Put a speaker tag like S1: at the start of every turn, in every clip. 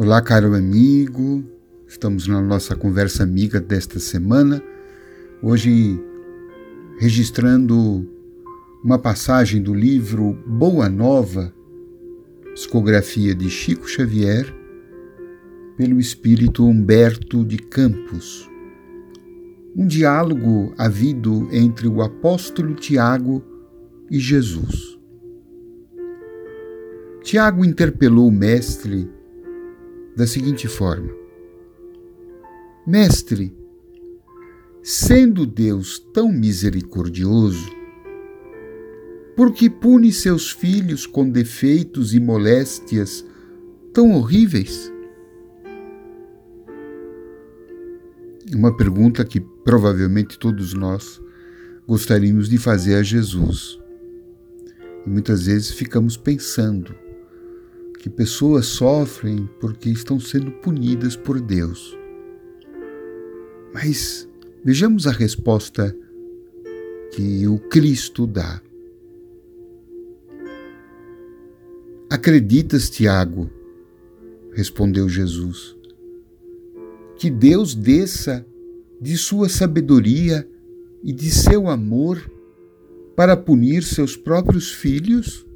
S1: Olá, caro amigo. Estamos na nossa conversa amiga desta semana. Hoje registrando uma passagem do livro Boa Nova, psicografia de Chico Xavier, pelo espírito Humberto de Campos. Um diálogo havido entre o apóstolo Tiago e Jesus. Tiago interpelou o mestre da seguinte forma: Mestre, sendo Deus tão misericordioso, por que pune seus filhos com defeitos e moléstias tão horríveis? Uma pergunta que provavelmente todos nós gostaríamos de fazer a Jesus. E muitas vezes ficamos pensando que pessoas sofrem porque estão sendo punidas por Deus. Mas vejamos a resposta que o Cristo dá. Acreditas, Tiago? respondeu Jesus, que Deus desça de sua sabedoria e de seu amor para punir seus próprios filhos?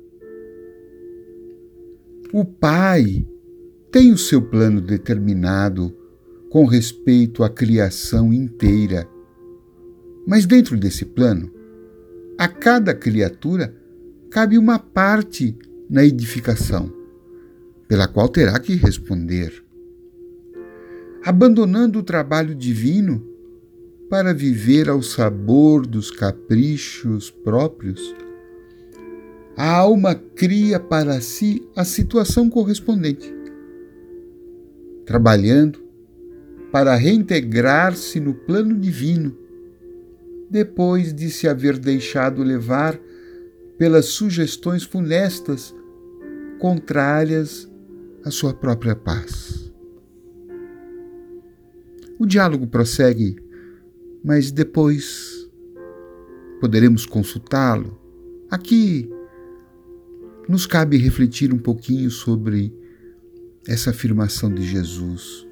S1: O Pai tem o seu plano determinado com respeito à criação inteira. Mas dentro desse plano, a cada criatura cabe uma parte na edificação, pela qual terá que responder. Abandonando o trabalho divino para viver ao sabor dos caprichos próprios, a alma cria para si a situação correspondente, trabalhando para reintegrar-se no plano divino, depois de se haver deixado levar pelas sugestões funestas contrárias à sua própria paz. O diálogo prossegue, mas depois poderemos consultá-lo. Aqui nos cabe refletir um pouquinho sobre essa afirmação de Jesus.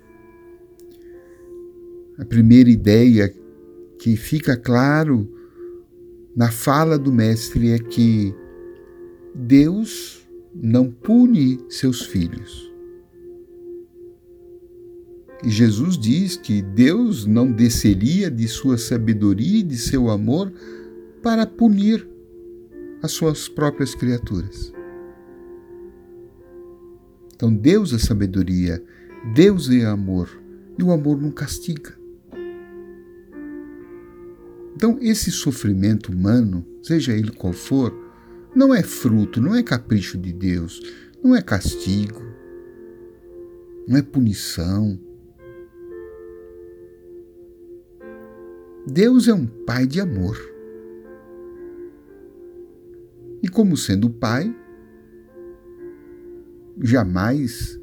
S1: A primeira ideia que fica claro na fala do Mestre é que Deus não pune seus filhos. E Jesus diz que Deus não desceria de sua sabedoria e de seu amor para punir as suas próprias criaturas. Então Deus é sabedoria, Deus é amor, e o amor não castiga. Então esse sofrimento humano, seja ele qual for, não é fruto, não é capricho de Deus, não é castigo, não é punição. Deus é um pai de amor. E como sendo pai, jamais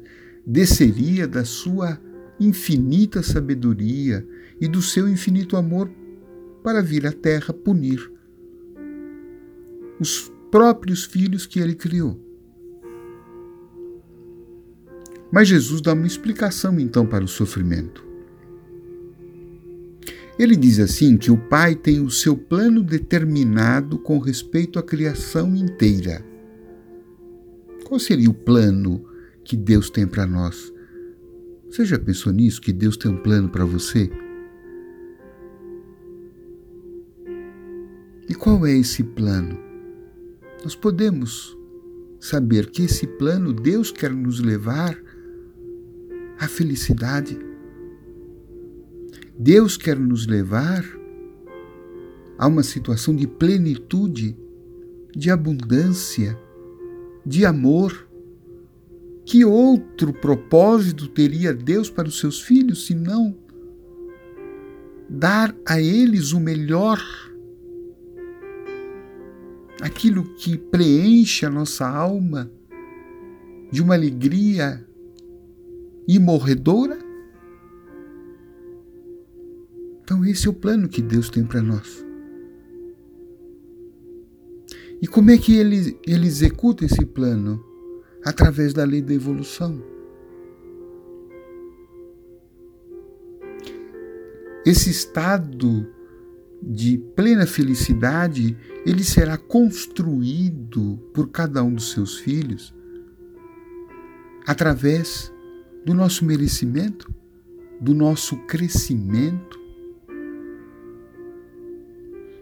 S1: desceria da sua infinita sabedoria e do seu infinito amor para vir à terra punir os próprios filhos que ele criou. Mas Jesus dá uma explicação então para o sofrimento. Ele diz assim que o Pai tem o seu plano determinado com respeito à criação inteira. Qual seria o plano que Deus tem para nós? Você já pensou nisso? Que Deus tem um plano para você? E qual é esse plano? Nós podemos saber que esse plano Deus quer nos levar à felicidade. Deus quer nos levar a uma situação de plenitude, de abundância de amor. Que outro propósito teria Deus para os seus filhos senão dar a eles o melhor? Aquilo que preenche a nossa alma de uma alegria imorredora? Então, esse é o plano que Deus tem para nós. E como é que ele, ele executa esse plano? Através da lei da evolução. Esse estado de plena felicidade, ele será construído por cada um dos seus filhos através do nosso merecimento, do nosso crescimento,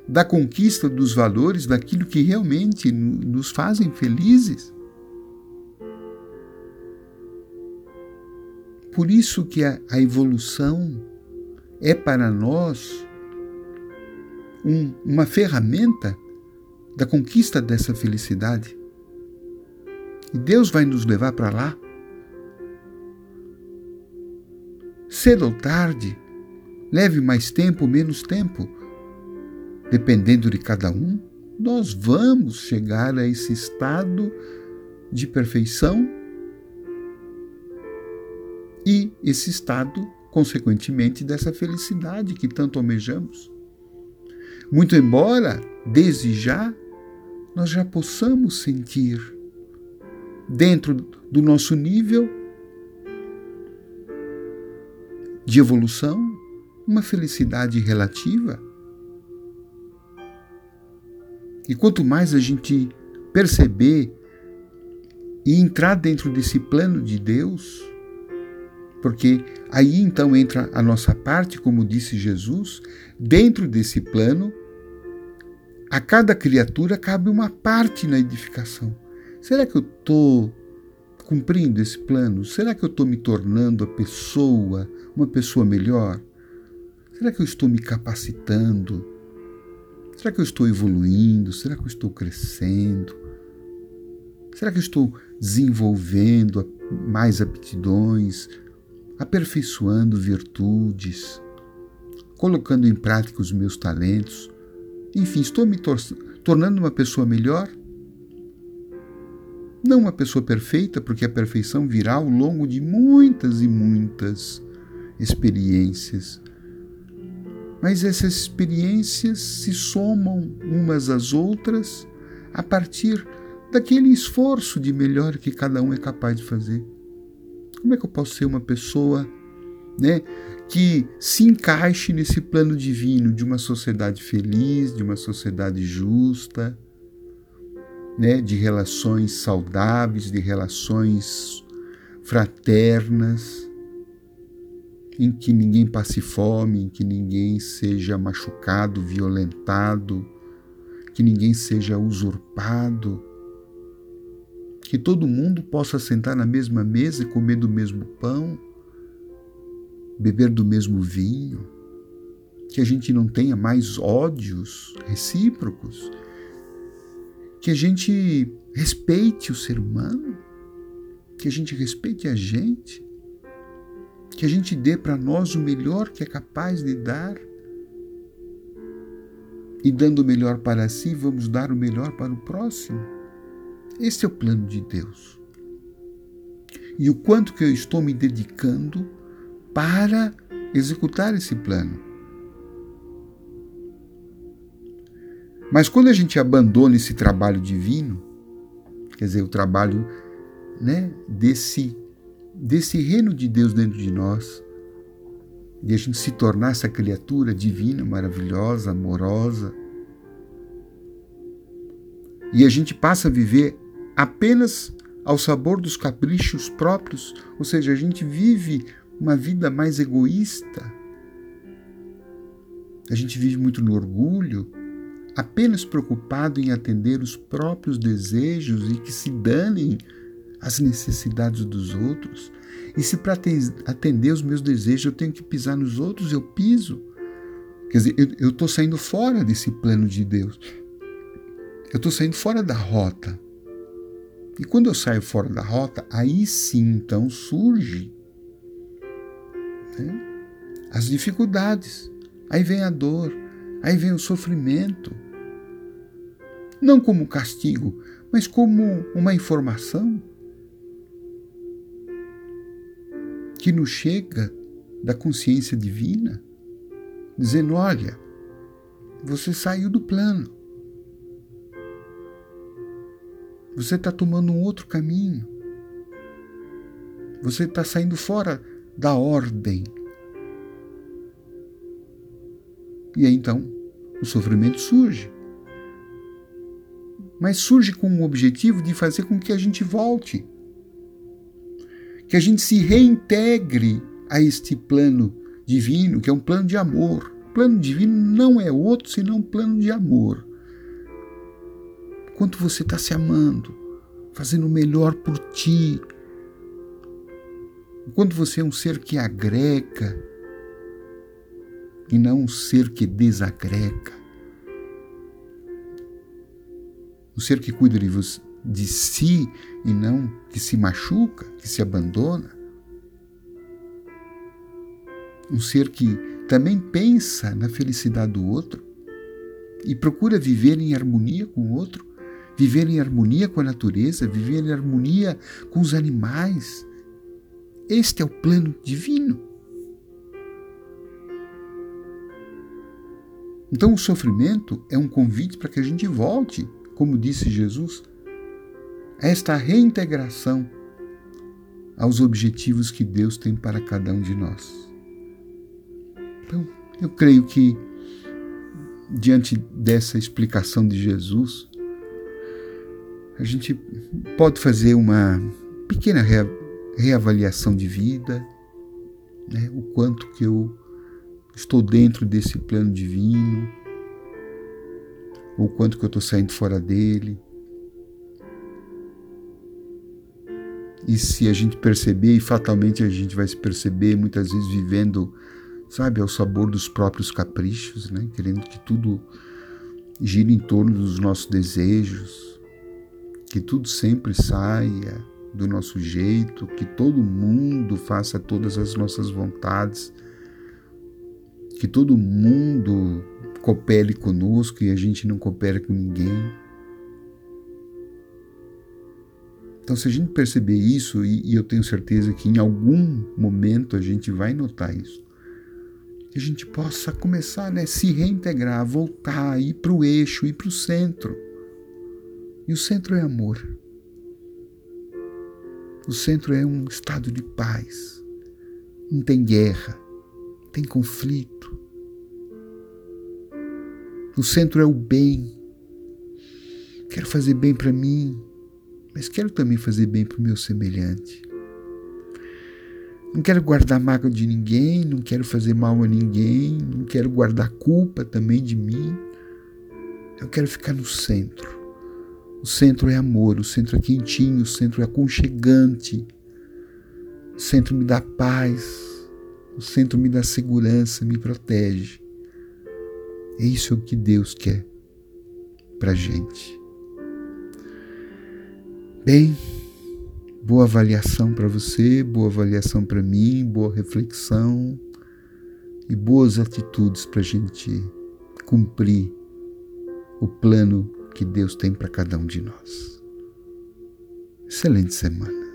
S1: da conquista dos valores, daquilo que realmente nos fazem felizes. Por isso que a, a evolução é para nós um, uma ferramenta da conquista dessa felicidade. E Deus vai nos levar para lá. Cedo ou tarde, leve mais tempo menos tempo, dependendo de cada um, nós vamos chegar a esse estado de perfeição e esse estado, consequentemente, dessa felicidade que tanto almejamos. Muito embora, desde já, nós já possamos sentir, dentro do nosso nível de evolução, uma felicidade relativa. E quanto mais a gente perceber e entrar dentro desse plano de Deus, porque aí então entra a nossa parte, como disse Jesus, dentro desse plano, a cada criatura cabe uma parte na edificação. Será que eu estou cumprindo esse plano? Será que eu estou me tornando a pessoa, uma pessoa melhor? Será que eu estou me capacitando? Será que eu estou evoluindo? Será que eu estou crescendo? Será que eu estou desenvolvendo mais aptidões, aperfeiçoando virtudes, colocando em prática os meus talentos. Enfim, estou me tor tornando uma pessoa melhor. Não uma pessoa perfeita, porque a perfeição virá ao longo de muitas e muitas experiências. Mas essas experiências se somam umas às outras a partir daquele esforço de melhor que cada um é capaz de fazer. Como é que eu posso ser uma pessoa né, que se encaixe nesse plano divino de uma sociedade feliz, de uma sociedade justa, né, de relações saudáveis, de relações fraternas, em que ninguém passe fome, em que ninguém seja machucado, violentado, que ninguém seja usurpado que todo mundo possa sentar na mesma mesa e comer do mesmo pão, beber do mesmo vinho, que a gente não tenha mais ódios recíprocos, que a gente respeite o ser humano, que a gente respeite a gente, que a gente dê para nós o melhor que é capaz de dar. E dando o melhor para si, vamos dar o melhor para o próximo. Esse é o plano de Deus. E o quanto que eu estou me dedicando para executar esse plano. Mas quando a gente abandona esse trabalho divino, quer dizer, o trabalho né, desse, desse reino de Deus dentro de nós, de a gente se tornar essa criatura divina, maravilhosa, amorosa, e a gente passa a viver apenas ao sabor dos caprichos próprios, ou seja, a gente vive uma vida mais egoísta. A gente vive muito no orgulho, apenas preocupado em atender os próprios desejos e que se danem as necessidades dos outros. E se para atender os meus desejos eu tenho que pisar nos outros, eu piso. Quer dizer, eu estou saindo fora desse plano de Deus. Eu estou saindo fora da rota. E quando eu saio fora da rota, aí sim então surge né, as dificuldades, aí vem a dor, aí vem o sofrimento. Não como castigo, mas como uma informação que nos chega da consciência divina, dizendo: olha, você saiu do plano. Você está tomando um outro caminho. Você está saindo fora da ordem. E aí então o sofrimento surge. Mas surge com o objetivo de fazer com que a gente volte, que a gente se reintegre a este plano divino, que é um plano de amor. O plano divino não é outro senão um plano de amor. Quanto você está se amando, fazendo o melhor por ti, enquanto você é um ser que agrega e não um ser que desagrega, um ser que cuida de, você, de si e não que se machuca, que se abandona, um ser que também pensa na felicidade do outro e procura viver em harmonia com o outro, viver em harmonia com a natureza, viver em harmonia com os animais. Este é o plano divino. Então, o sofrimento é um convite para que a gente volte, como disse Jesus, esta reintegração aos objetivos que Deus tem para cada um de nós. Então, eu creio que, diante dessa explicação de Jesus, a gente pode fazer uma pequena reavaliação de vida, né? o quanto que eu estou dentro desse plano divino, o quanto que eu estou saindo fora dele. E se a gente perceber, e fatalmente a gente vai se perceber muitas vezes vivendo sabe, ao sabor dos próprios caprichos, né? querendo que tudo gire em torno dos nossos desejos, que tudo sempre saia do nosso jeito, que todo mundo faça todas as nossas vontades, que todo mundo coopere conosco e a gente não coopera com ninguém. Então, se a gente perceber isso, e, eu tenho certeza que em algum momento a gente vai notar isso, que a gente possa começar a né, se reintegrar, voltar, ir para o eixo, ir para o centro. E o centro é amor. O centro é um estado de paz. Não tem guerra, tem conflito. O centro é o bem. Quero fazer bem para mim, mas quero também fazer bem para o meu semelhante. Não quero guardar mágoa de ninguém, não quero fazer mal a ninguém, não quero guardar culpa também de mim. Eu quero ficar no centro. O centro é amor, o centro é quentinho, o centro é aconchegante. O centro me dá paz, o centro me dá segurança, me protege. É isso que Deus quer para gente. Bem, Boa avaliação para você, boa avaliação para mim, boa reflexão e boas atitudes para a gente cumprir o plano que Deus tem para cada um de nós. Excelente semana.